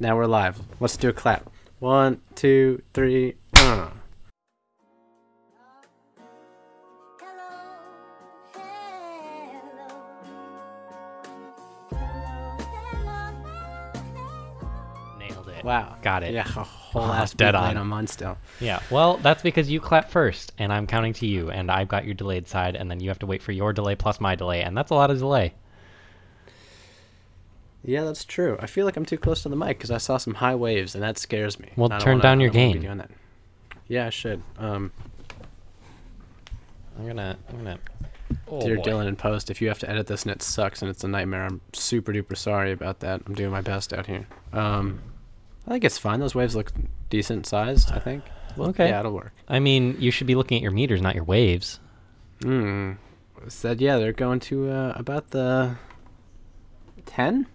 Now we're live. Let's do a clap. One, two, three. Uh. Nailed it. Wow. Got it. Yeah, a whole Oh, ass dead on. on still. Yeah. Well, that's because you clap first, and I'm counting to you, and I've got your delayed side, and then you have to wait for your delay plus my delay, and that's a lot of delay. Yeah, that's true. I feel like I'm too close to the mic because I saw some high waves, and that scares me. Well, And turn wanna- down your don't wanna be gain. doing that. Yeah, I should. Um, I'm gonna. I'm gonna. Oh, dear boy. Dillon and post, if you have to edit this and it sucks and it's a nightmare, I'm super duper sorry about that. I'm doing my best out here. Um, I think it's fine. Those waves look decent sized. I think. Okay. Yeah, it'll work. I mean, you should be looking at your meters, not your waves. Hmm. Said yeah, they're going to uh, about the ten.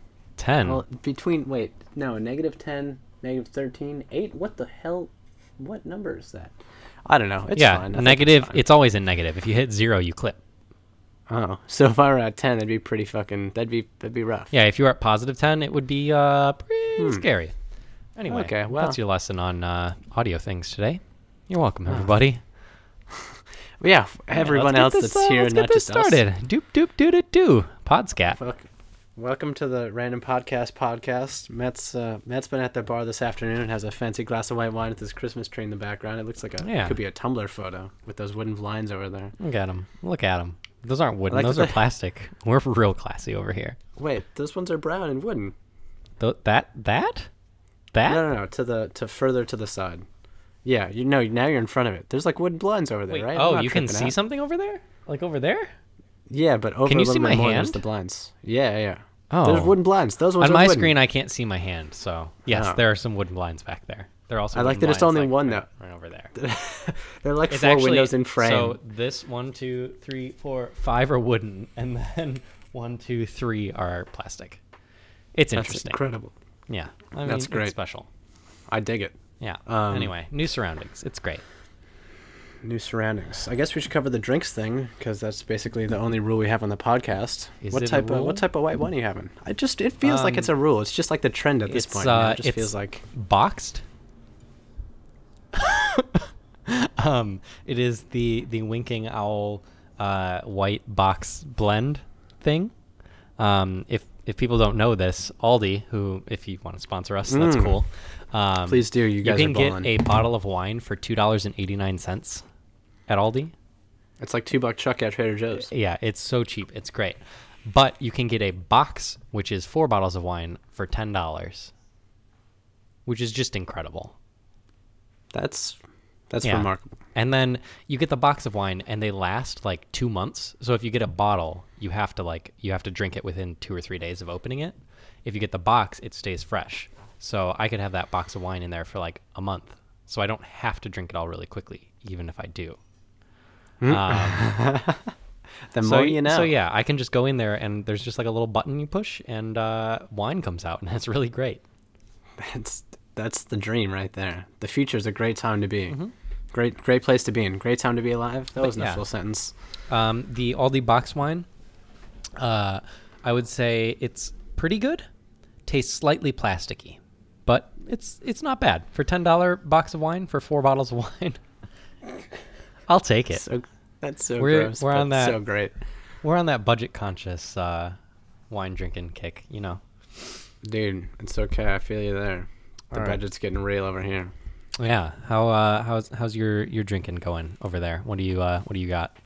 Ten. Well, between wait, no, negative ten, negative thirteen, eight. What the hell? What number is that? I don't know. It's yeah. negative. It's. It's always in negative. If you hit zero, you clip. oh, so if I were at ten, that'd be pretty fucking. That'd be that'd be rough. Yeah. If you were at positive ten, it would be uh pretty scary. Anyway, Hmm. Okay, well. that's your lesson on uh, audio things today. You're welcome, Ah. everybody. yeah. Everyone let's else this, that's uh, here, let's not get this just us. started. Doop doop doo doo doo. Podscat. Fuck. Welcome to the Random Podcast podcast. Matt's uh, Matt's been at the bar this afternoon and has a fancy glass of white wine with his Christmas tree in the background. It looks like a Yeah. could be a Tumblr photo with those wooden blinds over there. Look at them. Look at them. Those aren't wooden. like Those that are plastic. We're real classy over here. Wait, those ones are brown and wooden. Th- that that that. No, no, no. To the to further to the side. Yeah, you know. Now you're in front of it. There's like wooden blinds over there, Wait, right? Oh, you can see out. something over there? Like over there? Yeah, but over Can you see my hand? the blinds. Yeah, yeah. Oh. There's wooden blinds. Those ones On my wooden. screen, I can't see my hand. So yes, Oh. there are some wooden blinds back there. There are also. I like that it's only like, one, right, right over there. They're like It's four actually windows in frame. So this one, two, three, four, five are wooden, and then one, two, three are plastic. It's That's interesting. incredible. Yeah, I mean, That's it's great. special. I dig it. Yeah. Um, anyway, new surroundings. It's great. New surroundings. I guess we should cover the drinks thing because that's basically the only rule we have on the podcast. Is what type of what type of white wine are you having? I just it feels like it's a Um, rule. It's just like the trend at this point. you know? uh, It just it's- feels like boxed. um, it is the the winking owl uh, white box blend thing. Um, if if people don't know this, Aldi, who if you want to sponsor us, that's Mm. cool. Um, Please do, you guys can get a bottle of wine for two dollars and eighty nine cents at Aldi. it's like two buck chuck at Trader Joe's. Yeah, it's so cheap. It's great. But you can get a box, which is four bottles of wine, for ten dollars, which is just incredible. That's that's Yeah. remarkable. And then you get the box of wine and they last like 2 months. So if you get a bottle, you have to like you have to drink it within 2 or 3 days of opening it. If you get the box, it stays fresh. So I could have that box of wine in there for like a month. So I don't have to drink it all really quickly even if I do. Um, The so more you know. So yeah, I can just go in there and there's just like a little button you push and uh, wine comes out and it's really great. That's that's the dream right there. The future is a great time to be. Mm-hmm. Great great place to be in. Great time to be alive. That But wasn't yeah. a full sentence. Um, the Aldi box wine, uh, I would say it's pretty good. Tastes slightly plasticky, but it's it's not bad for ten dollar box of wine for four bottles of wine. I'll take it. So that's so We're- gross. we're on that- So great. We're on that budget conscious uh, wine drinking kick, you know. Dude, it's okay. I feel you there. The All right. budget's getting real over here. Yeah. How uh, how's how's your your drinking going over there? What do you uh, what do you got?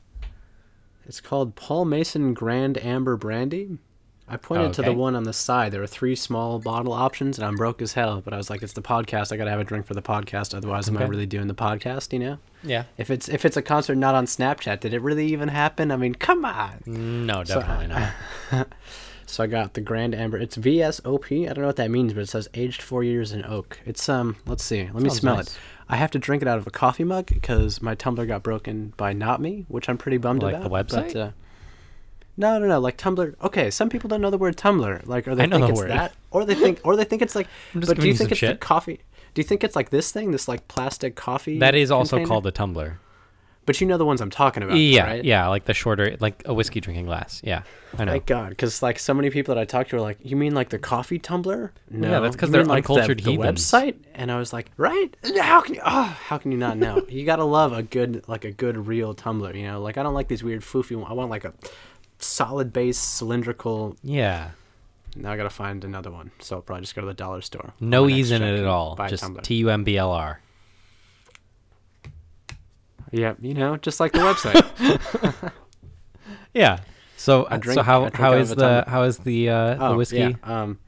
It's called Paul Masson Grand Amber Brandy. I pointed to the one on the side. There were three small bottle options, and I'm broke as hell. But I was like, "It's the podcast. I gotta have a drink for the podcast. Otherwise, am I really doing the podcast?" You know? Yeah. If it's if it's a concert not on Snapchat, did it really even happen? I mean, come on. No, So- definitely not. So I got the Grand Amber. It's VSOP. I don't know what that means, but it says aged four years in oak. It's um. Let's see. Let me smell nice. it. I have to drink it out of a coffee mug because my tumbler got broken by Not Me, which I'm pretty bummed Like about. the website? But, uh, no, no, no. Like Tumblr. Okay, some people don't know the word Tumblr. Like, or they think the it's word. that, or they think, or they think it's like. I'm just but do you think it's the coffee? Do you think it's like this thing, this like plastic coffee? That is also container? called a tumbler. But you know the ones I'm talking about, yeah, right? yeah, like the shorter, like a whiskey drinking glass. Yeah, I know. Thank God, because like so many people that I talked to are like, "You mean like the coffee tumbler?" No, that's because they're like the- uncultured the, heathens. website. And I was like, "Right? How can you? Oh, how can you not know? you gotta love a good like a good real tumbler. You know, like I don't like these weird foofy. one- I want like a solid base cylindrical. yeah, Now I gotta find another one. So I'll probably just go to the dollar store. no ease in it at all. Just. T U M B L R. yeah, you know, just like the website. Yeah. So, I uh, drink- so how how is the how is the uh, the oh, whiskey? Yeah, um,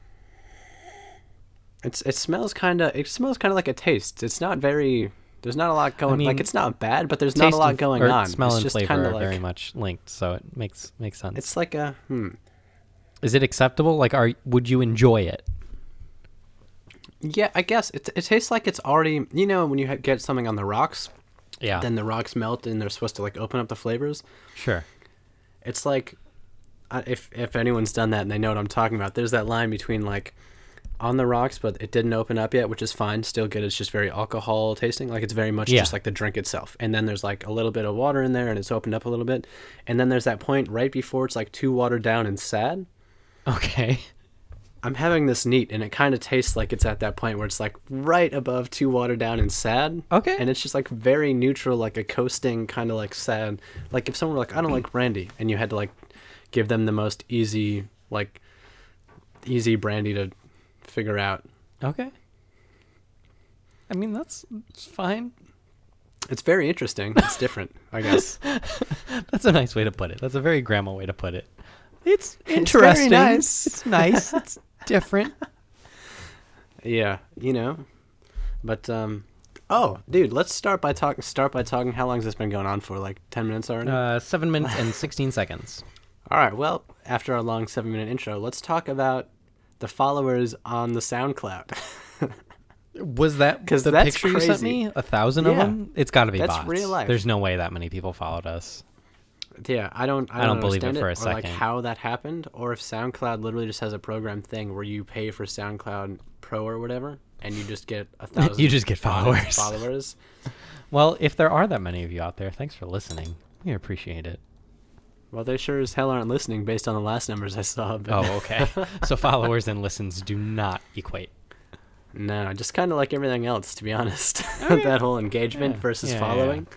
it's it smells kind of it smells kind of like a taste. It's not very. There's not a lot going. mean, like it's not bad, but there's not a lot going on. Smell it's and flavor are like very much linked, so it makes makes sense. it's like a hmm. is it acceptable? Like, are would you enjoy it? Yeah, I guess it it tastes like it's already. You know, when you get something on the rocks, Yeah. then the rocks melt and they're supposed to like open up the flavors. sure. It's like, if if anyone's done that and they know what I'm talking about, there's that line between like on the rocks, but it didn't open up yet, which is fine, still good. It's just very alcohol tasting, like it's very much Yeah. just like the drink itself. And then there's like a little bit of water in there, and it's opened up a little bit. And then there's that point right before it's like too watered down and sad. Okay. I'm having this neat, and it kind of tastes like it's at that point where it's like right above too watered down and sad. Okay. And it's just like very neutral, like a coasting kind of like sad. Like if someone were like, I don't like brandy, and you had to like give them the most easy, like easy brandy to figure out. Okay. I mean, that's, that's fine. It's very interesting. It's different, I guess. That's a nice way to put it. That's a very grandma way to put it. It's very interesting. nice. It's nice. It's different. Yeah, you know. But um, oh, dude, let's start by talking. Start by talking. How long has this been going on for? Like ten minutes already. Uh, seven minutes and sixteen seconds. All right. Well, after our long seven-minute intro, let's talk about the followers on the SoundCloud. Was that because the that's picture you sent me? A thousand of them? It's got to be That's bots. real life. There's no way that many people followed us. yeah, I don't. I I don't, don't believe it for a like second. how that happened, or if SoundCloud literally just has a program thing where you pay for SoundCloud Pro or whatever, and you just get a thousand. You just get followers. Followers. Well, if there are that many of you out there, thanks for listening. We appreciate it. Well, they sure as hell aren't listening based on the last numbers I saw. But Oh, okay. so followers and listens do not equate. No, just kind of like everything else, to be honest. Okay. that whole engagement Yeah. versus Yeah, yeah, following.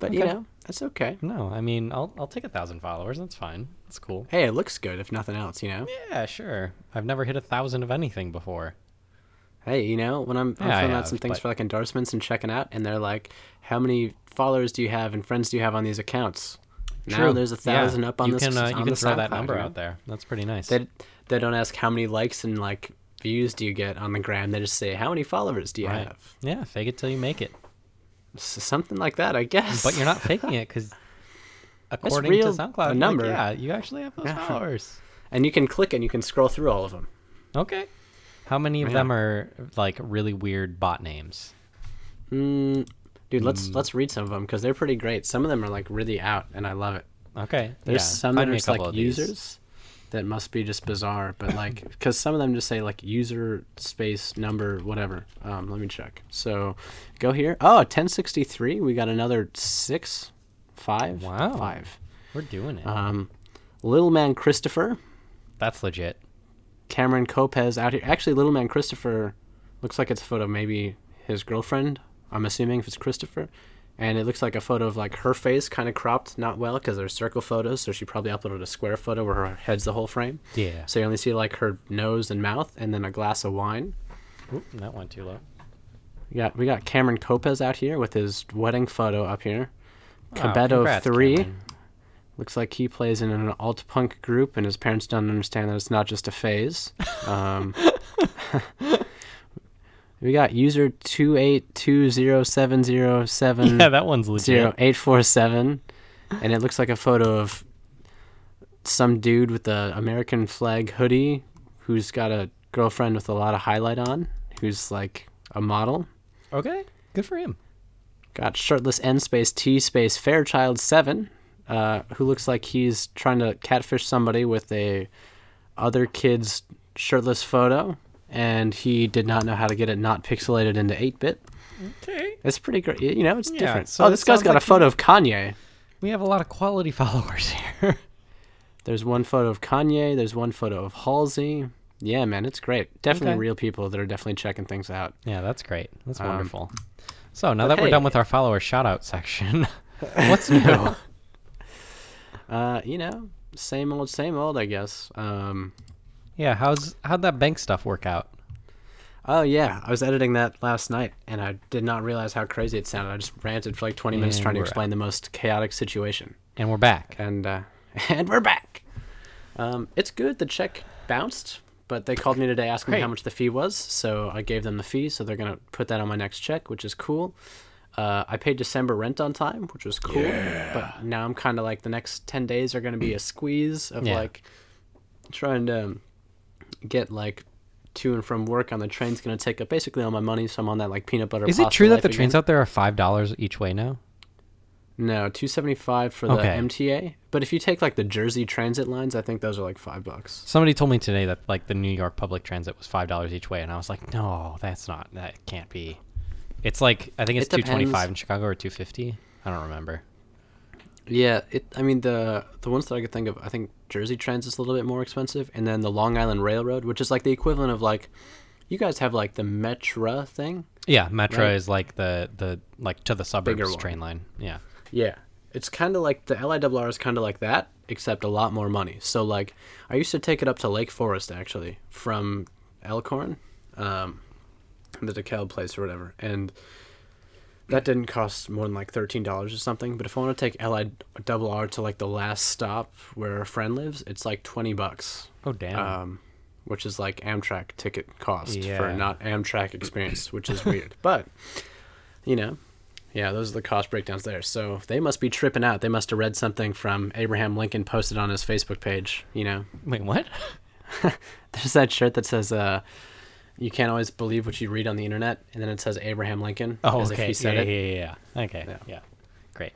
But you know, that's okay. No, I mean, I'll I'll take a thousand followers. That's fine. That's cool. Hey, it looks good if nothing else. You know. Yeah, sure. I've never hit a thousand of anything before. Hey, you know, when I'm, I'm filling out some things but- for like endorsements and checking out, and they're like, "How many followers do you have and friends do you have on these accounts?" Now there's a Yeah. thousand up on you this. Can, uh, on you can throw that number know? out there. That's pretty nice. They they don't ask how many likes and like views do you get on the gram. They just say how many followers do you Right. have. Yeah, fake it till you make it. S- something like that, I guess. But you're not faking it because according to a SoundCloud, like, number. yeah, you actually have those Yeah. followers. and you can click and you can scroll through all of them. Okay. How many of Yeah. them are like really weird bot names? Mm, dude, let's let's read some of them because they're pretty great. Some of them are like really out, and I love it. Okay. There's yeah, some that are just like couple these. users that must be just bizarre, but like because some of them just say like user space number whatever. Um, let me check. So go here. Oh, 1063. We got another six, five, Wow. five. We're doing it. Um, little man Christopher, That's legit. Cameron Copez out here. Actually, little man Christopher looks like it's a photo maybe his girlfriend. I'm assuming if it's Christopher. And it looks like a photo of like her face kind of cropped not well because they're circle photos. So she probably uploaded a square photo where her head's the whole frame. Yeah. So you only see like her nose and mouth and then a glass of wine. Oop, that went too low. We got we got Cameron Copez out here with his wedding photo up here. Cabeto three Cameron. looks like he plays in an alt punk group, and his parents don't understand that it's not just a phase. Um, we got user two eight two zero seven zero seven Yeah, that one's legit. zero eight four seven, and it looks like a photo of some dude with the American flag hoodie who's got a girlfriend with a lot of highlight on, who's like a model. Okay. Good for him. Got shirtless N space T space Fairchild seven, uh, who looks like he's trying to catfish somebody with a other kid's shirtless photo. And he did not know how to get it not pixelated into 8-bit. Okay. It's pretty great. You know, it's Yeah, different. so oh, this guy's got like a photo of Kanye. We have a lot of quality followers here. There's one photo of Kanye. There's one photo of Halsey. Yeah, man, it's great. Definitely Okay. real people that are definitely checking things out. yeah, that's great. That's Um, wonderful. So now that we're done with our follower shout out section, what's new? Uh, you know, same old, same old, I guess. Um, yeah, how's how'd that bank stuff work out? oh yeah, I was editing that last night, and I did not realize how crazy it sounded. I just ranted for like 20 minutes trying to we're explain the most chaotic situation, And we're back. and uh, and we're back. Um, it's good. The check bounced, but they called me today asking me how much the fee was, so I gave them the fee. So they're gonna put that on my next check, which is cool. Uh, I paid December rent on time, which was cool. But now I'm kind of like the next ten days are gonna be a squeeze of Yeah. like trying to um, get like to and from work on the train's gonna take up basically all my money. So I'm on that like peanut butter. Is it true that the again. trains out there are five dollars each way now? No, two seventy five for the Okay. MTA. But if you take like the Jersey Transit lines, I think those are like five bucks. Somebody told me today that like the New York public transit was five dollars each way, and I was like, no, that's not. That can't be. It's like I think it's It two twenty five in Chicago or two fifty. I don't remember. Yeah, it. I mean the the ones that I could think of, I think Jersey Transit's a little bit more expensive, and then the Long Island Railroad, which is like the equivalent of like, you guys have like the Metra thing. Yeah, Metra Right. is like the the like to the suburbs train line. Yeah. Yeah, it's kind of like the LIRR is kind of like that, except a lot more money. So like, I used to take it up to Lake Forest actually from Elkhorn, um, the DeKalb place or whatever, and that didn't cost more than like thirteen dollars or something. But if I want to take LIRR to like the last stop where a friend lives, it's like twenty bucks. Oh damn. um, which is like Amtrak ticket cost for not Amtrak experience, which is weird. But you know, yeah, those are the cost breakdowns there. So they must be tripping out. They must have read something from Abraham Lincoln posted on his Facebook page. You know, Wait, what? there's that shirt that says, uh, "You can't always believe what you read on the internet," and then it says Abraham Lincoln Oh, as okay. if he said yeah, it. yeah, yeah, yeah. Okay. Yeah. Yeah. Great.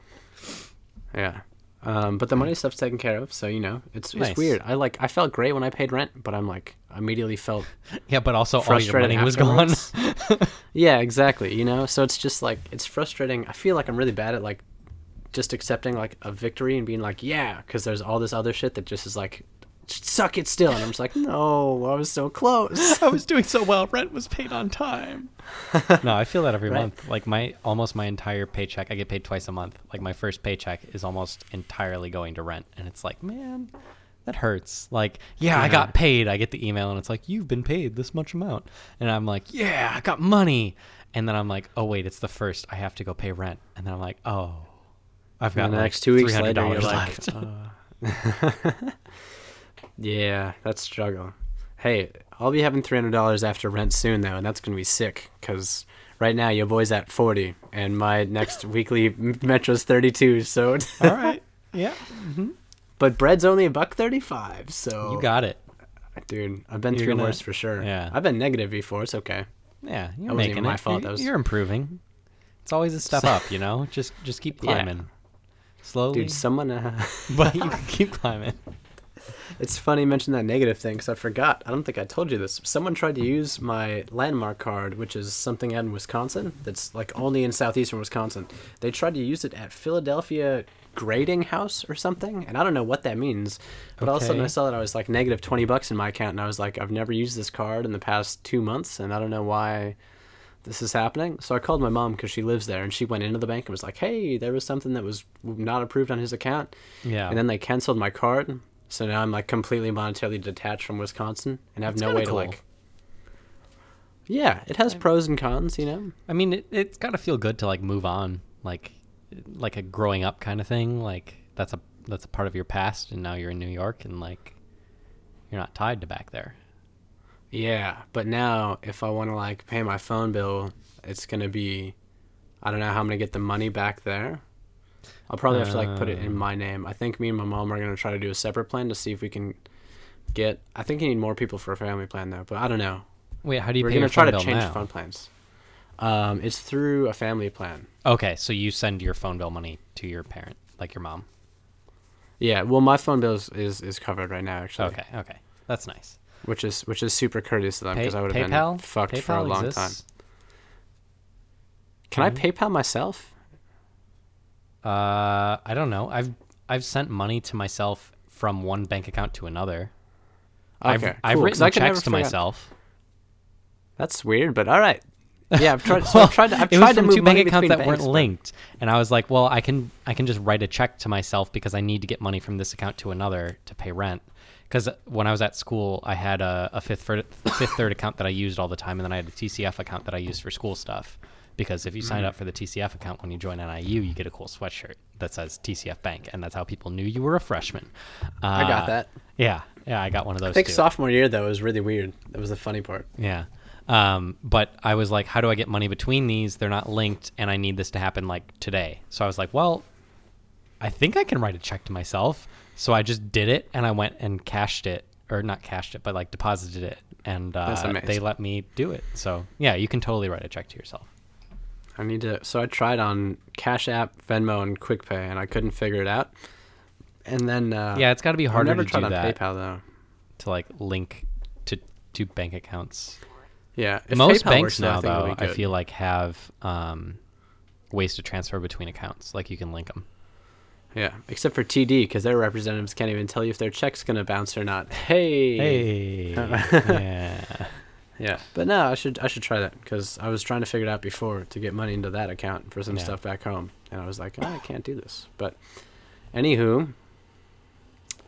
Yeah. Um, but the money stuff's taken care of, so you know it's it's Nice. weird. I like I felt great when I paid rent, but I'm like immediately felt Yeah, but also all your money was gone. yeah, exactly. You know, so it's just like it's frustrating. I feel like I'm really bad at like just accepting like a victory and being like, yeah, because there's all this other shit that just is like, suck it still, and I'm just like, no, I was so close. I was doing so well. Rent was paid on time. no, I feel that every Right. month. Like my almost my entire paycheck, I get paid twice a month. Like my first paycheck is almost entirely going to rent, and it's like, man, that hurts. Like, yeah, I got paid. I get the email, and it's like, you've been paid this much amount, and I'm like, yeah, I got money. And then I'm like, oh wait, it's the first. I have to go pay rent, and then I'm like, oh, I've got the like next two weeks $300 later, you're like, left. uh, yeah, that's struggle. Hey, I'll be having three hundred dollars after rent soon though, and that's gonna be sick. Cause right now your boy's at forty, and my next weekly metro's thirty-two. So, all right, yeah, but bread's only a buck thirty-five. So you got it. dude. I've been You're through gonna- worse for sure. yeah. I've been negative before. It's okay. Yeah, you're wasn't making even my fault, You're, that was- you're improving. It's always a step up, you know. Just just keep Yeah. climbing, slowly, Dude, someone. Uh, but you can keep climbing. It's funny you mentioned that negative thing because I forgot. I don't think I told you this. Someone tried to use my landmark card, which is something out in Wisconsin that's like only in southeastern Wisconsin. They tried to use it at Philadelphia Grading House or something, and I don't know what that means. But all of a sudden I saw that I was like negative 20 bucks in my account, and I was like, I've never used this card in the past two months, and I don't know why this is happening. So I called my mom because she lives there, and she went into the bank and was like, hey, there was something that was not approved on his account. Yeah, And then they canceled my card. So now I'm like completely monetarily detached from Wisconsin and have no way cool. to like. Yeah, it has pros and cons, you know. I mean, it, it's got to feel good to like move on, like like a growing up kind of thing. Like that's a that's a part of your past, and now you're in New York, and like you're not tied to back there. Yeah, but now if I want to like pay my phone bill, it's gonna be, I don't know how I'm gonna get the money back there. I'll probably have to like put it in Uh. my name. I think me and my mom are gonna try to do a separate plan to see if we can get. I think you need more people for a family plan though, but I don't know. Wait, how do you We're pay gonna your try phone to bill change now? phone plans. Um, it's through a family plan. Okay, so you send your phone bill money to your parent, like your mom. Yeah, well, my phone bill is, is, is covered right now, actually. Okay, okay, that's nice. which is which is super courteous of them Pay- because I would have been PayPal fucked for a long exists. time. Can I Mhm. PayPal myself? Uh, I don't know. I've I've sent money to myself from one bank account to another. I've, Okay, I've written I could never checks to myself. That's weird, but all right. Yeah, I've tried. So I've tried. To, I've it tried was to from move two bank accounts that weren't but- linked, and I was like, well, I can I can just write a check to myself because I need to get money from this account to another to pay rent. Because when I was at school, I had a, a fifth third, fifth third account that I used all the time, and then I had a TCF account that I used for school stuff. Because if you signed Mm. up for the TCF account when you join NIU, you get a cool sweatshirt that says TCF Bank, and that's how people knew you were a freshman. Uh, I got that. Yeah, yeah, I got one of those. I think too. sophomore year though was really weird. That was the funny part. Yeah. Um, but I was like, how do I get money between these? They're not linked, and I need this to happen like today. So I was like, well, I think I can write a check to myself. So I just did it, and I went and cashed it, or not cashed it, but like deposited it, and uh, they let me do it. So yeah, you can totally write a check to yourself. I need to. So I tried on Cash App, Venmo, and QuickPay, and I couldn't figure it out. And then uh, yeah, it's got to be harder never to tried do on that PayPal though. to like link to to bank accounts. Yeah, if Most PayPal banks works, though, now, I though, I feel like have um, ways to transfer between accounts. Like you can link them. Yeah, except for TD because their representatives can't even tell you if their check's gonna bounce or not. Hey. Hey, yeah. Yeah, but no, I should I should try that because I was trying to figure it out before to get money into that account for some Yeah. stuff back home, and I was like, oh, I can't do this. But anywho,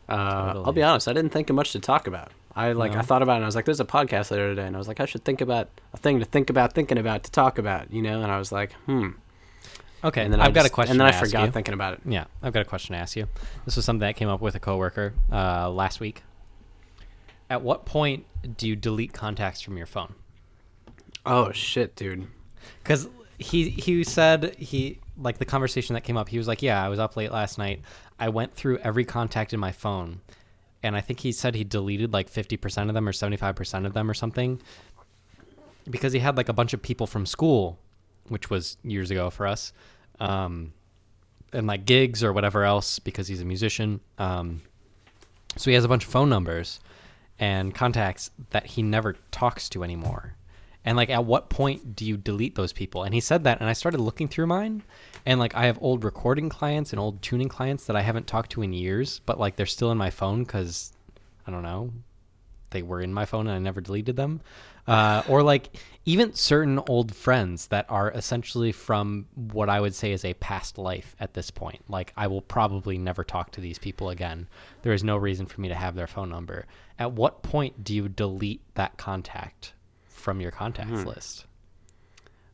uh, I'll be honest, I didn't think of much to talk about. I like I thought about it. and I was like, "There's a podcast later today," and I was like, "I should think about a thing to think about, thinking about, to talk about," you know. And I was like, "Hmm." Okay, And then I I've got a question. And then I forgot you. thinking about it. Yeah, I've got a question to ask you. This was something that came up with a coworker uh, last week. At what point do you delete contacts from your phone? Oh shit, dude. Because he he said he like the conversation that came up. He was like, "Yeah, I was up late last night. I went through every contact in my phone, and I think he said he deleted like fifty percent of them or seventy five percent of them or something, because he had like a bunch of people from school, which was years ago for us, um, and like gigs or whatever else because he's a musician. Um, so he has a bunch of phone numbers and contacts that he never talks to anymore. And like, at what point do you delete those people? And he said that, and I started looking through mine, and like, I have old recording clients and old tuning clients that I haven't talked to in years, but like, they're still in my phone because I don't know, they were in my phone and I never deleted them. Uh, or like, even certain old friends that are essentially from what I would say is a past life at this point. Like, I will probably never talk to these people again. There is no reason for me to have their phone number. At what point do you delete that contact from your contacts list?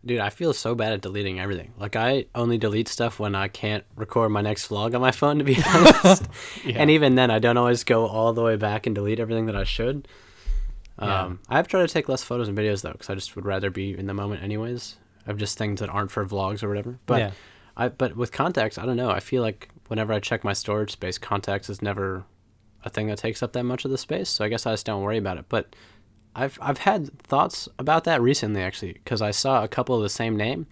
Dude, I feel so bad at deleting everything. Like I only delete stuff when I can't record my next vlog on my phone to be honest. And even then I don't always go all the way back and delete everything that I should. Yeah. Um, I've tried to take less photos and videos though cuz I just would rather be in the moment anyways of just things that aren't for vlogs or whatever. But Yeah. I but with contacts, I don't know. I feel like whenever I check my storage space, contacts is never a thing that takes up that much of the space. So I guess I just don't worry about it. But I've I've had thoughts about that recently actually because I saw a couple of the same name,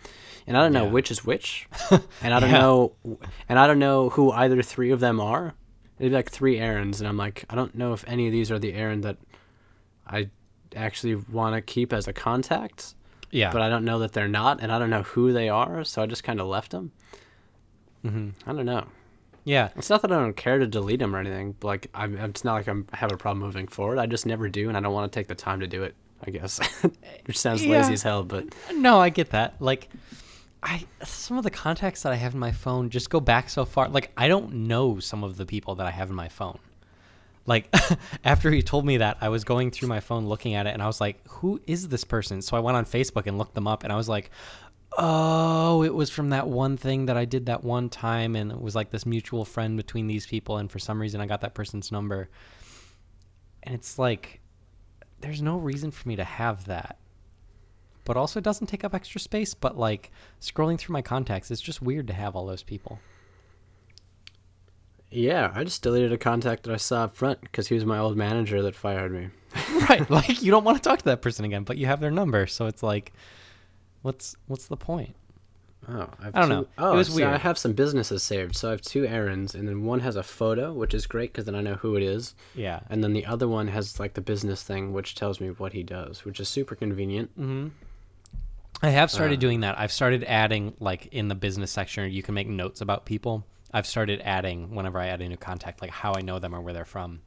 and I don't know Yeah. which is which, and I don't Yeah. know, and I don't know who either three of them are. It'd be like three errands, and I'm like, I don't know if any of these are the errand that I actually want to keep as a contact, Yeah. but I don't know that they're not, and I don't know who they are, so I just kind of left them. hmm I don't know. Yeah. It's not that I don't care to delete them or anything. But like, I'm, it's not like I'm I have a problem moving forward. I just never do, and I don't want to take the time to do it. I guess, which sounds Yeah. lazy as hell, but No, I get that. Like, I some of the contacts that I have in my phone just go back so far. Like, I don't know some of the people that I have in my phone. Like, after he told me that, I was going through my phone looking at it, and I was like, "Who is this person?" So I went on Facebook and looked them up, and I was like, "Oh, it was from that one thing that I did that one time, and it was like this mutual friend between these people, and for some reason, I got that person's number." And it's like, there's no reason for me to have that but also it doesn't take up extra space. But like scrolling through my contacts, it's just weird to have all those people. yeah, I just deleted a contact that I saw up front because he was my old manager that fired me. right. Like you don't want to talk to that person again, but you have their number, so it's like, what's what's the point? Oh, I, have I don't two- know. It Oh, was see, I have some businesses saved. So I have two errands, and then one has a photo, which is great because then I know who it is, Yeah. and then the other one has like the business thing, which tells me what he does, which is super convenient. Mm-hmm. I have started Uh. doing that. I've started adding like in the business section, you can make notes about people. I've started adding whenever I add a new contact, like how I know them or where they're from.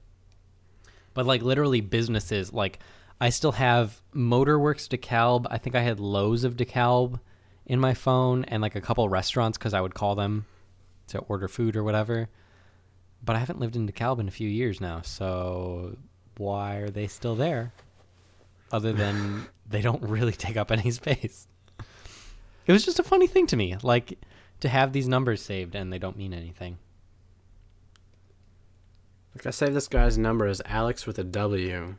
But like literally businesses, like I still have Motorworks DeKalb. I think I had Lowe's of DeKalb in my phone, and like a couple restaurants because I would call them to order food or whatever. But I haven't lived in DeKalb in a few years now, so why are they still there? Other than they don't really take up any space. It was just a funny thing to me, like to have these numbers saved and they don't mean anything. Like I saved this guy's number as Alex with a W.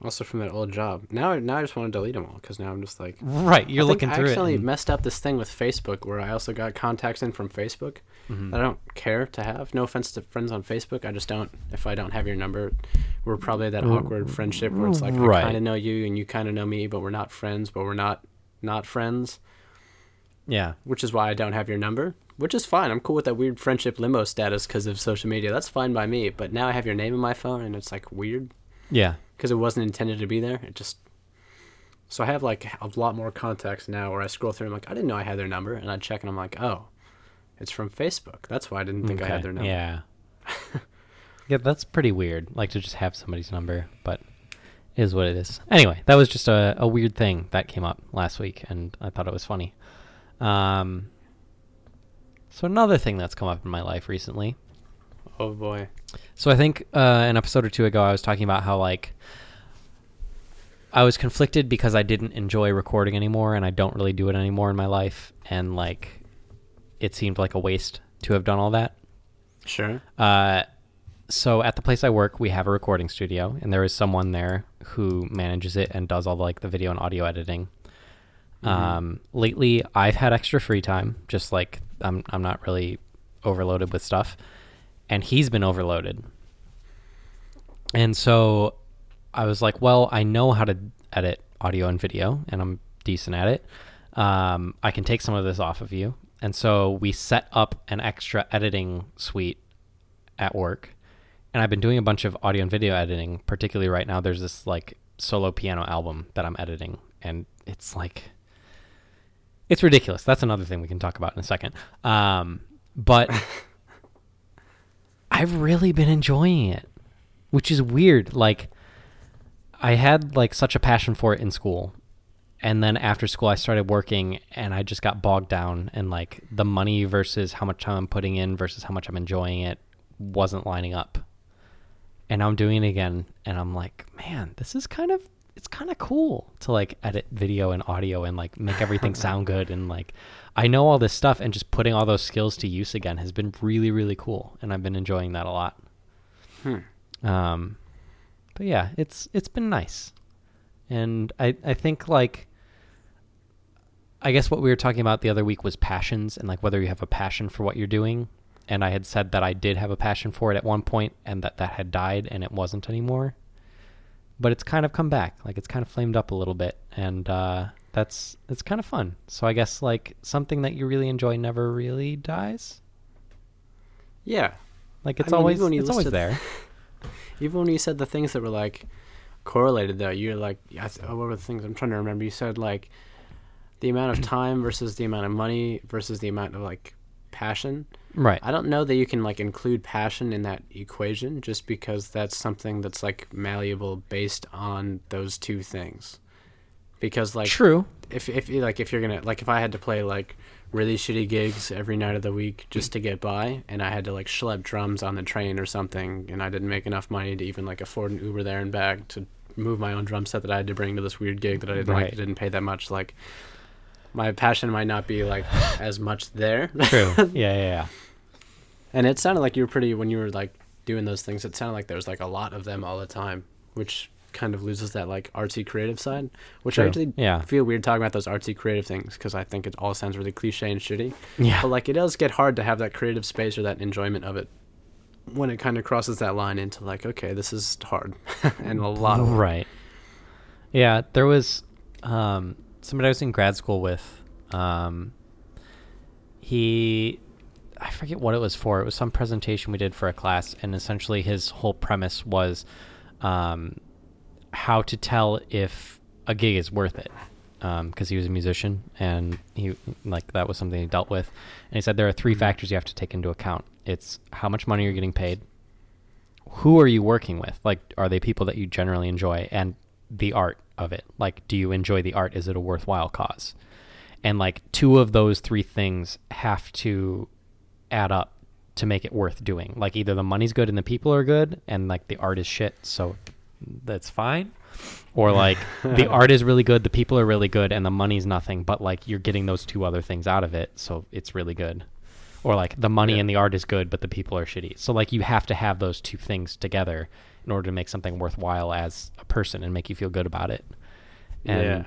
Also from that old job. Now, now I just want to delete them all because now I'm just like. Right, you're I looking I through actually it. and- messed up this thing with Facebook where I also got contacts in from Facebook Mhm. that I don't care to have. No offense to friends on Facebook. I just don't. If I don't have your number, we're probably that awkward friendship where it's like Right. I kind of know you and you kind of know me, but we're not friends, but we're not not friends. Yeah, Which is why I don't have your number. Which is fine. I'm cool with that weird friendship limbo status because of social media. That's fine by me. But now I have your name in my phone and it's like weird yeah, because it wasn't intended to be there. It just so I have like a lot more contacts now where I scroll through. And I'm like, I didn't know I had their number, and I check and I'm like, oh, it's from Facebook. That's why I didn't think I had their number. Yeah, yeah, that's pretty weird. Like to just have somebody's number, but it is what it is. Anyway, that was just a, a weird thing that came up last week, and I thought it was funny. Um, so another thing that's come up in my life recently Oh boy. So I think uh, an episode or two ago, I was talking about how like I was conflicted because I didn't enjoy recording anymore, and I don't really do it anymore in my life, and like it seemed like a waste to have done all that. Sure. Uh, so at the place I work, we have a recording studio, and there is someone there who manages it and does all like the video and audio editing. Um, lately, I've had extra free time, just like I'm I'm not really overloaded with stuff, and he's been overloaded. And so I was like, well, I know how to edit audio and video, and I'm decent at it. Um, I can take some of this off of you. And so we set up an extra editing suite at work. And I've been doing a bunch of audio and video editing, particularly right now. There's this like solo piano album that I'm editing, and it's like, it's ridiculous. That's another thing we can talk about in a second. Um, but I've really been enjoying it, which is weird. Like, I had like such a passion for it in school. And then after school, I started working and I just got bogged down. And like the money versus how much time I'm putting in versus how much I'm enjoying it wasn't lining up. And I'm doing it again. And I'm like, man, this is kind of, it's kind of cool to like edit video and audio and like make everything sound good. And like, I know all this stuff and just putting all those skills to use again has been really, really cool. And I've been enjoying that a lot. Hmm. Um, but yeah, it's it's been nice, and I I think like I guess what we were talking about the other week was passions and like whether you have a passion for what you're doing. And I had said that I did have a passion for it at one point, and that that had died and it wasn't anymore. But it's kind of come back, like it's kind of flamed up a little bit, and uh, that's it's kind of fun. So I guess like something that you really enjoy never really dies. Yeah. Like it's I mean, always it's always there. Even when you said the things that were like correlated, though, you're like, yeah, I th- oh, what were the things I'm trying to remember? You said like the amount of time versus the amount of money versus the amount of like passion. Right. I don't know that you can like include passion in that equation just because that's something that's like malleable based on those two things. Because like True. if if like if you're gonna like if I had to play like really shitty gigs every night of the week just to get by, and I had to like schlep drums on the train or something, and I didn't make enough money to even like afford an Uber there and back to move my own drum set that I had to bring to this weird gig that I didn't like, Right. didn't pay that much. Like my passion might not be like as much there. True. yeah, yeah, yeah. And it sounded like you were pretty when you were like doing those things. It sounded like there was like a lot of them all the time, which kind of loses that like artsy creative side. Which True. I actually Yeah. feel weird talking about those artsy creative things because I think it all sounds really cliche and shitty. Yeah. But like it does get hard to have that creative space or that enjoyment of it when it kind of crosses that line into like okay, this is hard and a lot of. Right. Yeah, there was um, somebody I was in grad school with Um, he, I forget what it was for. It was some presentation we did for a class, and essentially his whole premise was um, how to tell if a gig is worth it. Because he was a musician, and he like that was something he dealt with. And he said there are three factors you have to take into account. It's how much money you're getting paid, who are you working with? Like, are they people that you generally enjoy? And the art of it. Like, do you enjoy the art? Is it a worthwhile cause? And like, two of those three things have to add up to make it worth doing. Like, either the money's good and the people are good, and like the art is shit, so that's fine. Or like the art is really good, the people are really good, and the money's nothing, but like you're getting those two other things out of it, so it's really good or like the money Yeah. and the art is good but the people are shitty so like you have to have those two things together in order to make something worthwhile as a person and make you feel good about it and Yeah.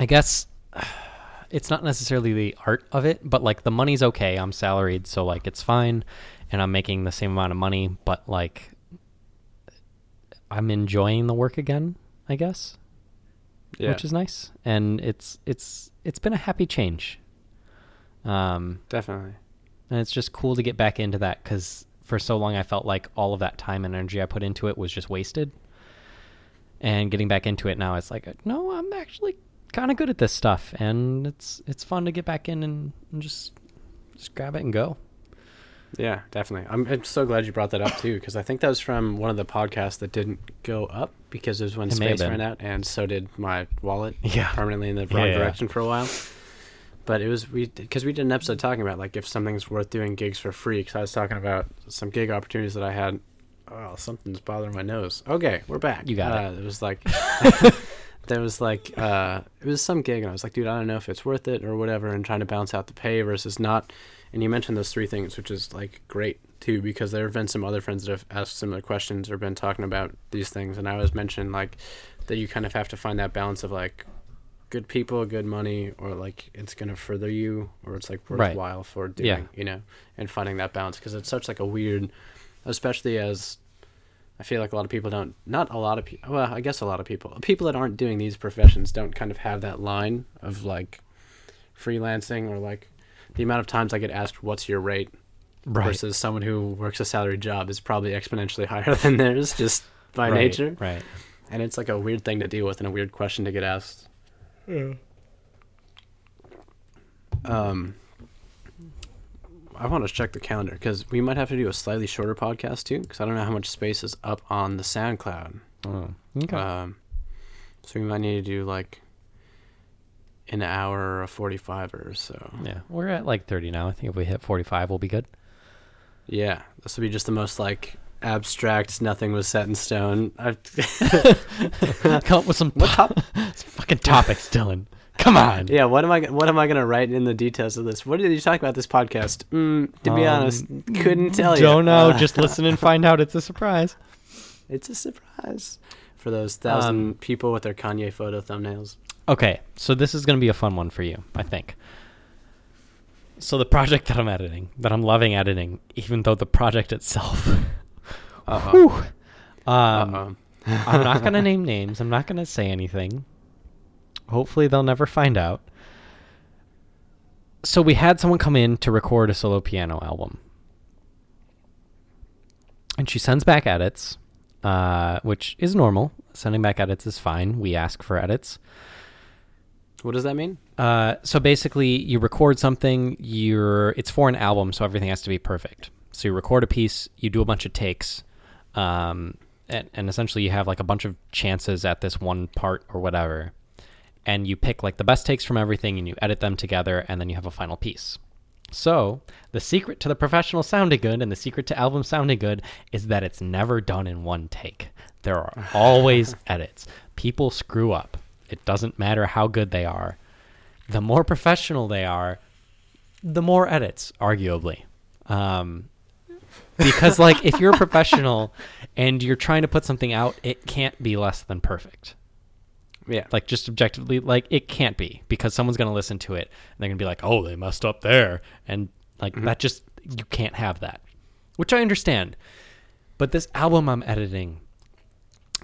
i guess it's not necessarily the art of it but like the money's okay i'm salaried so like it's fine and i'm making the same amount of money but like i'm enjoying the work again i guess Yeah. which is nice and it's it's it's been a happy change um definitely. and it's just cool to get back into that because for so long I felt like all of that time and energy I put into it was just wasted. And getting back into it now, it's like, no, I'm actually kind of good at this stuff, and it's it's fun to get back in and, and just just grab it and go. Yeah, definitely. I'm, I'm so glad you brought that up too, because I think that was from one of the podcasts that didn't go up because it was when It space ran out, and so did my wallet. Yeah. permanently in the wrong yeah. direction for a while. But it was we because we did an episode talking about like if something's worth doing gigs for free. Because I was talking about some gig opportunities that I had. Oh, something's bothering my nose. Okay, we're back. You got uh, it. was like there was like uh, it was some gig, and I was like, dude, I don't know if it's worth it or whatever, and trying to balance out the pay versus not. And you mentioned those three things, which is like great too, because there have been some other friends that have asked similar questions or been talking about these things, and I always mention like that you kind of have to find that balance of like good people, good money, or like it's gonna further you, or it's like Right. worthwhile for doing, Yeah. you know, and finding that balance because it's such like a weird, especially as I feel like a lot of people don't, not a lot of people, well, I guess a lot of people, people that aren't doing these professions don't kind of have that line of like freelancing or like the amount of times I get asked, "What's your rate?" versus someone who works a salary job is probably exponentially higher than theirs just by Right, nature, Right. and it's like a weird thing to deal with and a weird question to get asked. Um, I want to check the calendar because we might have to do a slightly shorter podcast too, because I don't know how much space is up on the SoundCloud. Oh, okay. Um, so we might need to do like an hour or forty-five or so. yeah, we're at like 30 now. I think if we hit 45, we'll be good. Yeah, this will be just the most like abstract. Nothing was set in stone. I've Come up with some, What top- some fucking topics, Dillon. Come on. yeah, what am I? What am I gonna write in the details of this? What did you talk about this podcast? Mm, to be Um, honest, couldn't tell you. Don't know. Uh, Just listen and find out. It's a surprise. It's a surprise for those thousand Um, people with their Kanye photo thumbnails. Okay, so this is going to be a fun one for you, I think. So the project that I'm editing, that I'm loving editing, even though the project itself, Uh whew, oh. um, Uh I'm not going to name names. I'm not going to say anything. Hopefully, they'll never find out. So we had someone come in to record a solo piano album, and she sends back edits, uh, which is normal. Sending back edits is fine. We ask for edits. What does that mean? Uh, so basically, you record something. You're it's for an album, so everything has to be perfect. So you record a piece, you do a bunch of takes, um, and, and essentially you have like a bunch of chances at this one part or whatever, and you pick like the best takes from everything, and you edit them together, and then you have a final piece. So the secret to the professional sounding good and the secret to album sounding good is that it's never done in one take. There are always edits. People screw up. It doesn't matter how good they are. The more professional they are, the more edits, arguably. Um, because like if you're a professional and you're trying to put something out, it can't be less than perfect. Yeah. Like just objectively, like it can't be because someone's gonna listen to it and they're gonna be like, "Oh, they messed up there," and like that just you can't have that, which I understand. But this album I'm editing,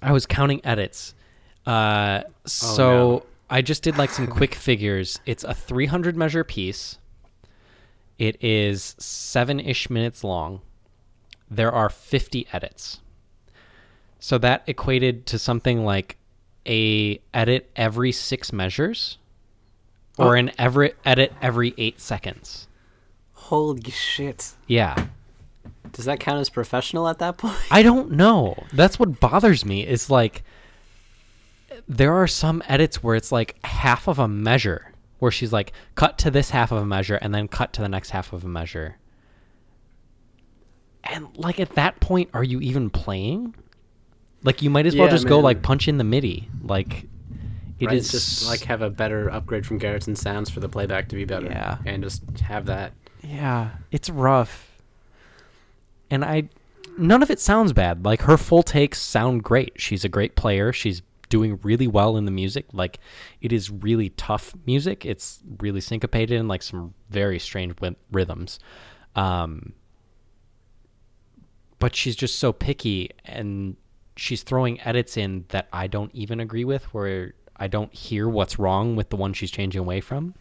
I was counting edits. Uh, so I just did like some quick figures. It's a 300 measure piece. It is seven ish minutes long. There are 50 edits. So that equated to something like a edit every six measures or Oh. an every edit every eight seconds. Holy shit! Yeah. Does that count as professional at that point? I don't know. That's what bothers me. Is like there are some edits where it's like half of a measure where she's like cut to this half of a measure and then cut to the next half of a measure. And like at that point are you even playing? Like you might as well Yeah, just go like punch in the MIDI. Like it is right? just like have a better upgrade from Garritan Sounds for the playback to be better. Yeah. and just have that. Yeah, it's rough. And I none of it sounds bad. Like her full takes sound great. She's a great player. She's doing really well in the music. Like it is really tough music. It's really syncopated and like some very strange wi- rhythms. Um but she's just so picky and she's throwing edits in that I don't even agree with where I don't hear what's wrong with the one she's changing away from.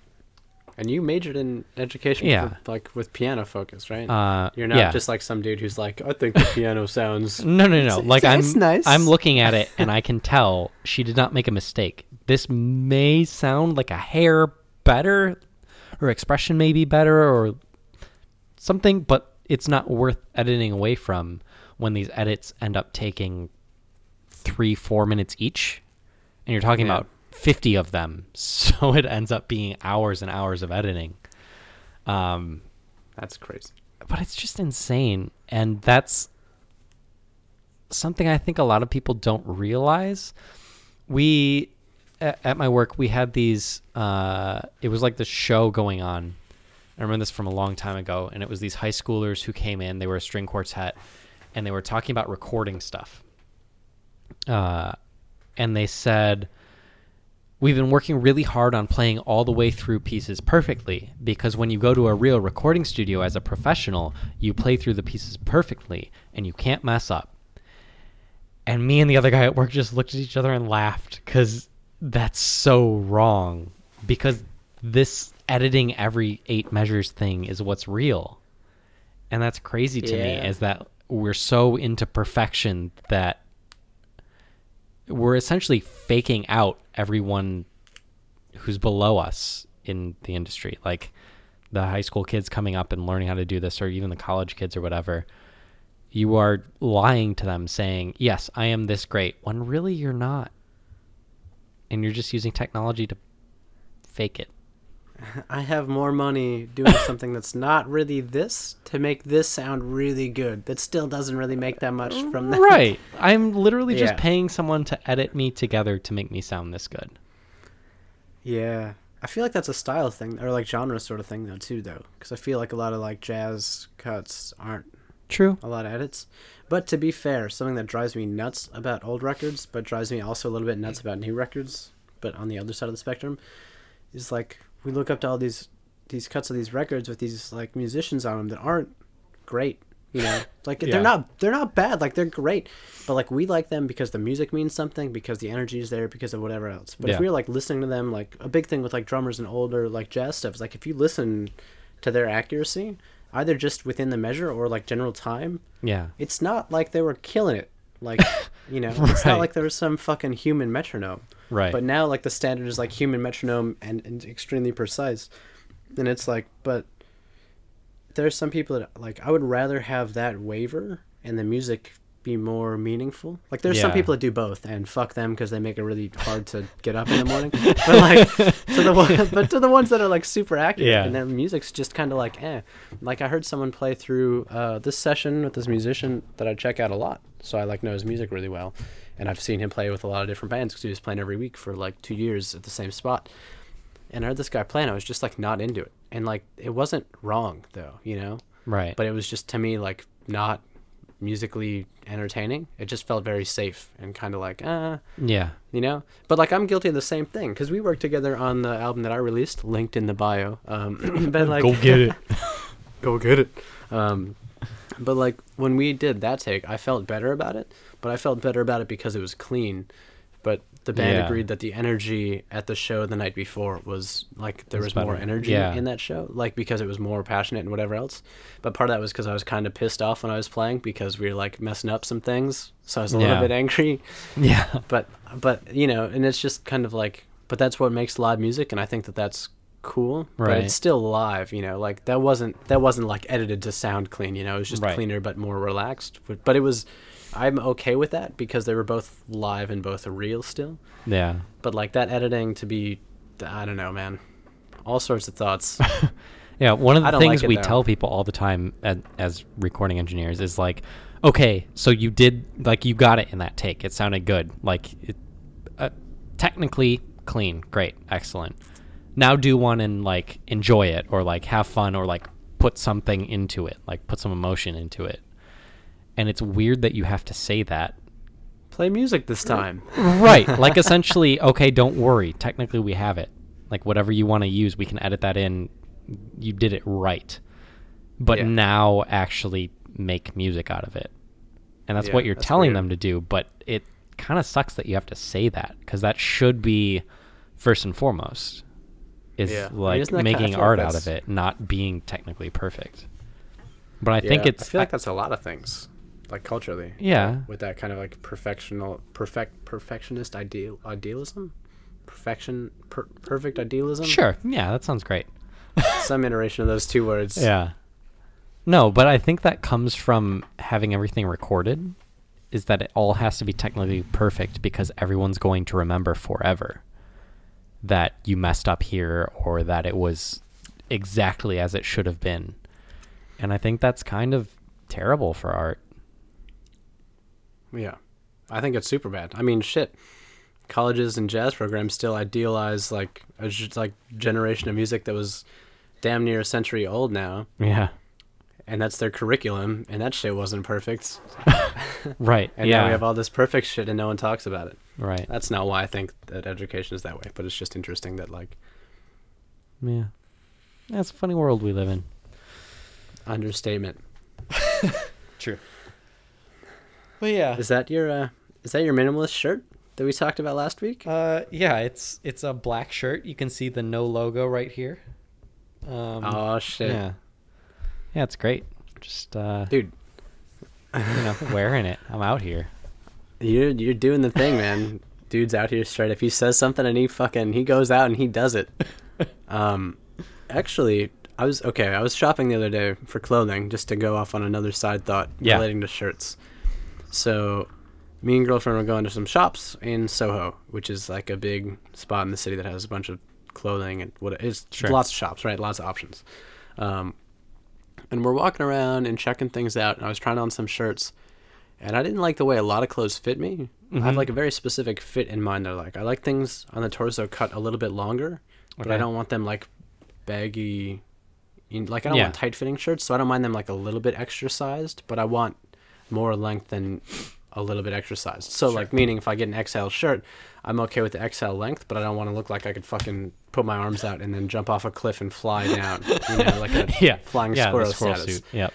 And you majored in education, Yeah. for, like with piano focus, right? Uh You're not yeah. just like some dude who's like, I think the piano sounds. No, no, no. It's- like it's- I'm, it's nice. I'm looking at it and I can tell she did not make a mistake. This may sound like a hair better, her expression may be better, or something, but it's not worth editing away from when these edits end up taking three, four minutes each, and you're talking Yeah. about fifty of them, so it ends up being hours and hours of editing. Um, That's crazy. but it's just insane and that's something i think a lot of people don't realize we at, at my work we had these uh, it was like the show going on i remember this from a long time ago and it was these high schoolers who came in they were a string quartet and they were talking about recording stuff uh, and they said we've been working really hard on playing all the way through pieces perfectly because when you go to a real recording studio as a professional, you play through the pieces perfectly and you can't mess up. And me and the other guy at work just looked at each other and laughed because that's so wrong. Because this editing every eight measures thing is what's real. And that's crazy to me is that we're so into perfection that we're essentially faking out everyone who's below us in the industry like the high school kids coming up and learning how to do this or even the college kids or whatever. You are lying to them saying yes i am this great when really you're not. And you're just using technology to fake it I have more money doing something that's not really this to make this sound really good. That still doesn't really make that much from that. right i'm literally just Yeah. paying someone to edit me together to make me sound this good Yeah. I feel like that's a style thing or like genre sort of thing though too though because I feel like a lot of like jazz cuts aren't true a lot of edits. But to be fair, something that drives me nuts about old records, but drives me also a little bit nuts mm. about new records, but on the other side of the spectrum, is like we look up to all these these cuts of these records with these like musicians on them that aren't great. You know, like Yeah. they're not they're not bad. Like they're great, but like we like them because the music means something, because the energy is there, because of whatever else. But Yeah. if we were like listening to them, like a big thing with like drummers and older like jazz stuff is like if you listen to their accuracy, either just within the measure or like general time, yeah it's not like they were killing it. Like, you know, it's not like there was some fucking human metronome. Right But now, like, the standard is like human metronome and, and extremely precise. And it's like, but there's some people that, like, I would rather have that waver and the music be more meaningful. Like, there's some people that do both, and fuck them because they make it really hard to get up in the morning. but, like, to the one, but to the ones that are, like, super accurate Yeah. and their music's just kind of like, eh. Like, I heard someone play through uh, this session with this musician that I check out a lot. So I, like, know his music really well. And I've seen him play with a lot of different bands because he was playing every week for, like, two years at the same spot. And I heard this guy playing. I was just, like, not into it. And, like, it wasn't wrong, though, you know? right But it was just, to me, like, not musically entertaining. It just felt very safe and kind of like, ah, yeah you know but like i'm guilty of the same thing because we worked together on the album that i released linked in the bio um but like it go get it um but like when we did that take i felt better about it but i felt better about it because it was clean but the band Yeah. agreed that the energy at the show the night before was like there Was was more energy Yeah. in that show, like because it was more passionate and whatever else. But part of that was because I was kind of pissed off when I was playing because we were like messing up some things, so I was a little bit angry. Yeah. But but you know, and it's just kind of like, but that's what makes live music, and I think that that's cool. But it's still live, you know. Like that wasn't that wasn't like edited to sound clean, you know. It was just Right. cleaner but more relaxed. But, but it was, I'm okay with that because they were both live and both are real still. Yeah. But like that editing to be, I don't know, man. All sorts of thoughts. Yeah, one of the things like we though. tell people all the time as, as recording engineers is like, okay, so you did like you got it in that take. It sounded good. Like it, uh, technically clean, great, excellent. Now do one and like enjoy it or like have fun or like put something into it, like put some emotion into it. And it's weird that you have to say that Play music this time. right like essentially okay don't worry technically we have it like whatever you want to use we can edit that in you did it right but Yeah. now actually make music out of it and that's Yeah, what you're that's telling weird. them to do but it kind of sucks that you have to say that because that should be first and foremost is Yeah. I mean, like I making like art out of it not being technically perfect but i think it's I feel like that's a lot of things, like culturally. Yeah. With that kind of like perfectional, perfect, perfectionist ideal, idealism, perfection, per, perfect idealism. sure yeah that sounds great Some iteration of those two words. Yeah. No, but I think that comes from having everything recorded is that it all has to be technically perfect because everyone's going to remember forever that you messed up here or that it was exactly as it should have been. And I think that's kind of terrible for art. Yeah. I think it's super bad. I mean, shit. Colleges and jazz programs still idealize like a like generation of music that was damn near a century old now, Yeah. And that's their curriculum, and that shit wasn't perfect. Right. And yeah. now we have all this perfect shit, and no one talks about it. right. That's not why I think that education is that way, but it's just interesting that like Yeah. That's a funny world we live in. understatement. True. Well, yeah. Is that your uh, is that your minimalist shirt that we talked about last week? Uh, yeah, it's it's a black shirt. You can see the no logo right here. Um, oh shit, yeah, yeah, it's great. Just uh, dude, you know, wearing it. I'm out here. you're you're doing the thing, man. Dude's out here straight. If he says something and he fucking he goes out and he does it. Um, actually, I was okay. I was shopping the other day for clothing, just to go off on another side thought Yeah. relating to shirts. So, me and girlfriend were going to some shops in Soho, which is like a big spot in the city that has a bunch of clothing and what it's Sure. lots of shops, right? Lots of options. Um, and we're walking around and checking things out. And I was trying on some shirts, and I didn't like the way a lot of clothes fit me. I have Mhm. like a very specific fit in mind. I like I like things on the torso cut a little bit longer, but I don't want them like baggy. Like I don't Yeah. want tight fitting shirts, so I don't mind them like a little bit extra sized, but I want more length than a little bit exercised. So like meaning if I get an XL shirt, I'm okay with the XL length, but I don't want to look like I could fucking put my arms out and then jump off a cliff and fly down, you know, like a Yeah, flying yeah, squirrel, squirrel status. suit. Yep.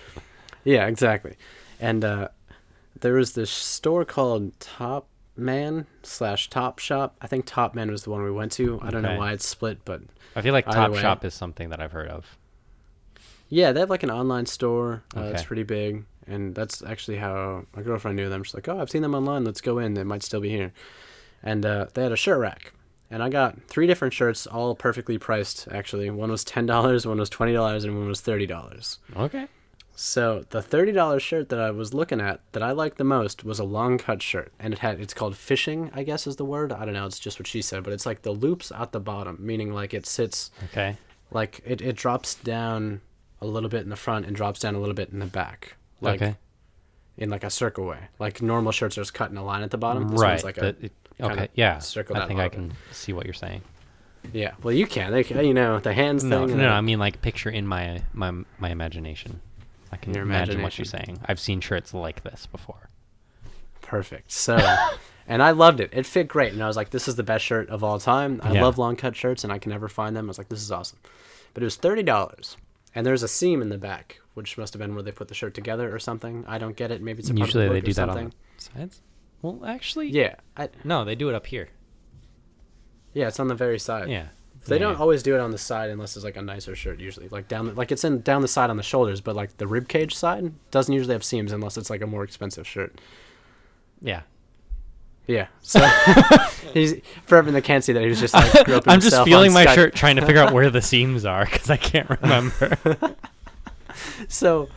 Yeah, exactly. And uh, there was this store called Top Man slash Top Shop. I think Top Man was the one we went to. I don't know why it's split, but I feel like Top way. Shop is something that I've heard of. yeah, they have like an online store. Uh, It's pretty big, and that's actually how my girlfriend knew them. She's like, "Oh, I've seen them online. Let's go in. They might still be here." And uh, they had a shirt rack, and I got three different shirts, all perfectly priced. Actually, one was ten dollars, one was twenty dollars, and one was thirty dollars. Okay. So the thirty dollars shirt that I was looking at that I liked the most was a long cut shirt, and it had it's called fishing, I guess is the word. I don't know, it's just what she said, but it's like the loops at the bottom, meaning like it sits Okay. like it, it drops down a little bit in the front and drops down a little bit in the back, like okay. in like a circle way. Like normal shirts are just cut in a line at the bottom. This right. one's like a the- it- okay. Yeah. circle I think I can see what you're saying. yeah. Well, you can. They you know the hands No, thing. no, no. I mean, like picture in my my my imagination. I can imagine what you're saying. I've seen shirts like this before. Perfect. So, and I loved it. It fit great, and I was like, "This is the best shirt of all time." I Yeah. love long cut shirts, and I can never find them. I was like, "This is awesome," but it was thirty dollars, and there's a seam in the back, which must have been where they put the shirt together or something. I don't get it. Maybe it's a Usually the they do that something. on the sides. Well, actually, Yeah, I, No, they do it up here. Yeah, it's on the very side. Yeah. They Yeah. don't always do it on the side unless it's like a nicer shirt. Usually, like down, the, like it's in down the side on the shoulders, but like the rib cage side doesn't usually have seams unless it's like a more expensive shirt. Yeah. Yeah. So he's for everyone that can't see that he was just like groping I'm just feeling my Skype. shirt, trying to figure out where the seams are because I can't remember. so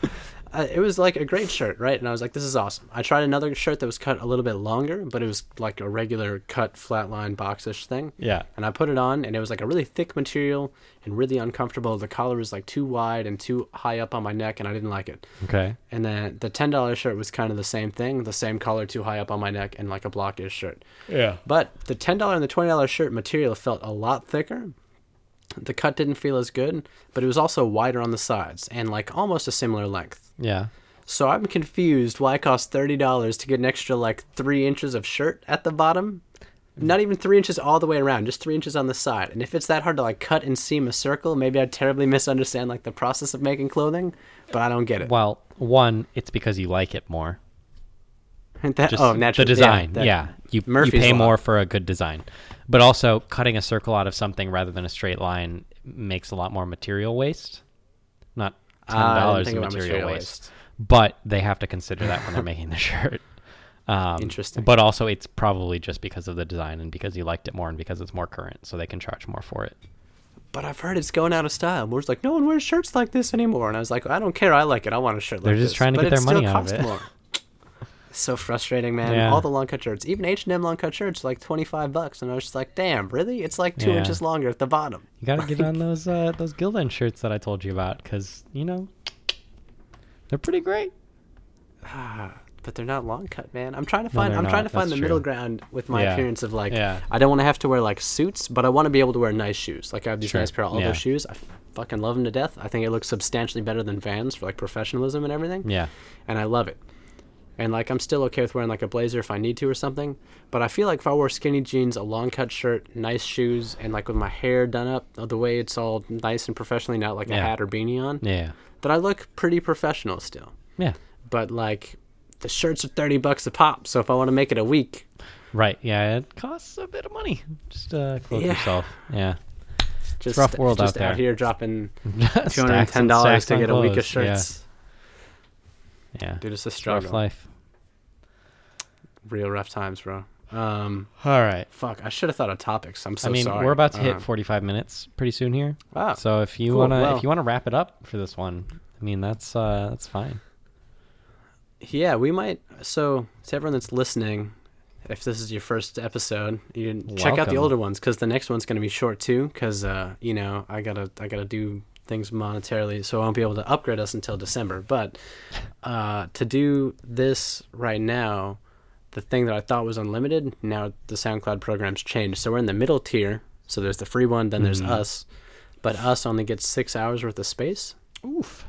uh, it was like a great shirt, right? And I was like, this is awesome. I tried another shirt that was cut a little bit longer, but it was like a regular cut flatline boxish thing. yeah. And I put it on, and it was like a really thick material and really uncomfortable. The collar was like too wide and too high up on my neck, and I didn't like it. Okay. And then the ten dollars shirt was kind of the same thing, the same collar too high up on my neck, and like a blockish shirt. Yeah. But the ten dollar and the twenty dollar shirt material felt a lot thicker. The cut didn't feel as good, but it was also wider on the sides and like almost a similar length. Yeah. So I'm confused why it costs thirty dollars to get an extra like three inches of shirt at the bottom. Not even three inches all the way around, just three inches on the side. And if it's that hard to like cut and seam a circle, maybe I terribly misunderstand like the process of making clothing, but I don't get it. Well, one, it's because you like it more. That- Just oh, naturally, the design. that- Yeah, you, you pay Law. more for a good design, but also cutting a circle out of something rather than a straight line makes a lot more material waste. Not ten Ah, I didn't dollars think in material, material waste. waste. but they have to consider that when they're making the shirt. Um, Interesting. But also, it's probably just because of the design and because you liked it more and because it's more current, so they can charge more for it. But I've heard it's going out of style. Moore's like, no one wears shirts like this anymore. And I was like, I don't care. I like it. I want a shirt like this. They're like just this. trying to But get their money out of it. More. so frustrating, man. Yeah. All the long cut shirts, even H and M long cut shirts, like twenty five bucks, and I was just like, damn, really? It's like two Yeah. inches longer at the bottom. You gotta get on those uh, those Gildan shirts that I told you about because you know they're pretty great. But they're not long cut, man. I'm trying to find. they're I'm trying to find That's the middle ground with my Yeah. appearance of like. Yeah. I don't want to have to wear like suits, but I want to be able to wear nice shoes. Like I have these Sure. nice pair of Aldo Yeah. shoes. I fucking love them to death. I think it looks substantially better than Vans for like professionalism and everything. Yeah, and I love it. And like I'm still okay with wearing like a blazer if I need to or something. But I feel like if I wore skinny jeans, a long cut shirt, nice shoes, and like with my hair done up the way it's all nice and professionally, not like a hat or beanie on, yeah, that I look pretty professional still. yeah. But like the shirts are thirty bucks a pop, so if I want to make it a week, Right. Yeah, it costs a bit of money. Just uh, clothe Yeah. yourself. Yeah. just rough world just out there. here dropping two hundred and ten dollars to get a week of shirts. yeah. Yeah. Dude, it's a It's rough struggle. life. Real rough times, bro. Um, All right. fuck, I should have thought of topics. I'm so I mean, sorry. we're about to hit 45 minutes pretty soon here. wow. So if you cool. wanna Well- if you wanna wrap it up for this one, I mean that's uh that's fine. Yeah, we might. So, to everyone that's listening, if this is your first episode, you can check out the Welcome. older ones because the next one's going to be short too. Because uh, you know, I gotta I gotta do things monetarily, so I won't be able to upgrade us until December. But uh, to do this right now, the thing that I thought was unlimited, now the SoundCloud program's changed. So we're in the middle tier. So there's the free one, then there's Mhm. us, but us only gets six hours worth of space. Oof.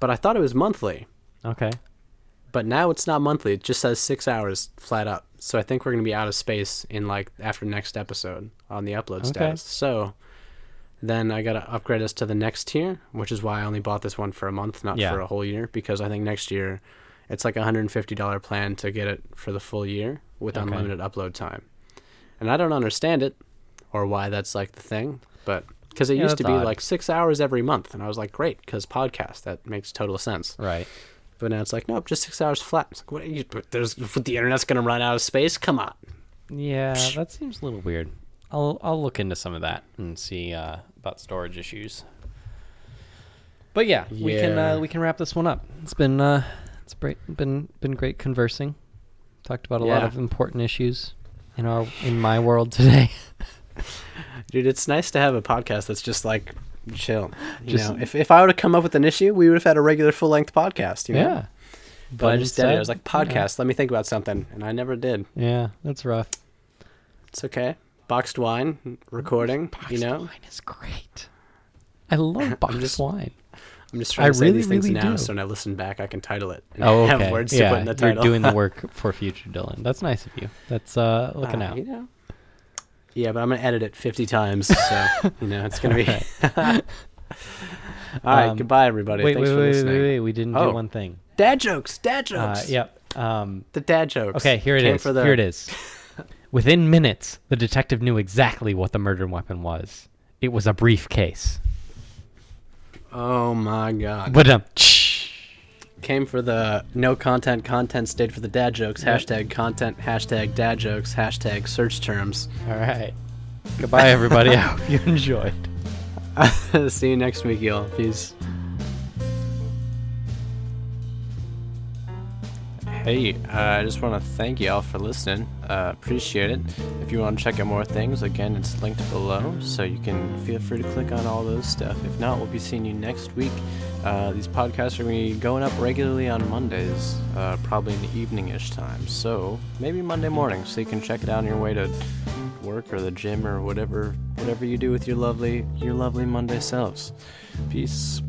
But I thought it was monthly. Okay. But now it's not monthly. It just says six hours flat up. So I think we're gonna be out of space in like after next episode on the upload Okay. status. So then I gotta upgrade us to the next tier, which is why I only bought this one for a month, not Yeah. for a whole year, because I think next year it's like a hundred and fifty dollar plan to get it for the full year with Okay. unlimited upload time. And I don't understand it or why that's like the thing, but because it Yeah, used to be odd. like six hours every month, and I was like, great, because podcast that makes total sense. Right. But now it's like, nope, just six hours flat. It's like, what are you, but there's, the internet's gonna run out of space. Come on. Yeah, that seems a little weird. I'll I'll look into some of that and see uh, about storage issues. But yeah, we can uh, we can wrap this one up. It's been uh, it's great, been been great conversing. Talked about a lot of important issues in our in my world today. Dude, it's nice to have a podcast that's just like chill. You Just- know, if, if I would have come up with an issue, we would have had a regular full length podcast. You know? yeah, But, I just did it. I was like, instead- podcast, let me think about something. And I never did. Yeah, yeah that's rough. It's okay. Boxed wine, recording, Boxed you know? wine is great. I love boxed just- wine. I'm just trying I to say really, these things really now do. so when I listen back, I can title it. And Oh, have okay. words yeah, to put in the you're doing the work for future Dillon. That's nice of you. That's uh, looking Ah, out. You know? Yeah, but I'm going to edit it 50 times. So, you know, it's going to be. All right. Um, goodbye, everybody. Wait, Thanks wait, for wait, wait, listening. wait, We didn't Oh. do one thing. Dad jokes. Dad Uh, jokes. yep. Um, The dad jokes. okay, here it Came is. for the- Here it is. Within minutes, the detective knew exactly what the murder weapon was. It was a briefcase. Oh my god. But um, Came for the no content, content stayed for the dad jokes. Hashtag content, hashtag dad jokes, hashtag search terms. all right. Goodbye, everybody. I hope you enjoyed. See you next week, y'all. Peace. Hey, uh, I just want to thank y'all for listening. Uh, appreciate it. If you want to check out more things, again, it's linked below, so you can feel free to click on all those stuff. If not, we'll be seeing you next week. Uh, these podcasts are going to be going up regularly on Mondays, uh, probably in the evening-ish time. So maybe Monday morning, so you can check it out on your way to work or the gym or whatever, whatever you do with your lovely, your lovely Monday selves. Peace.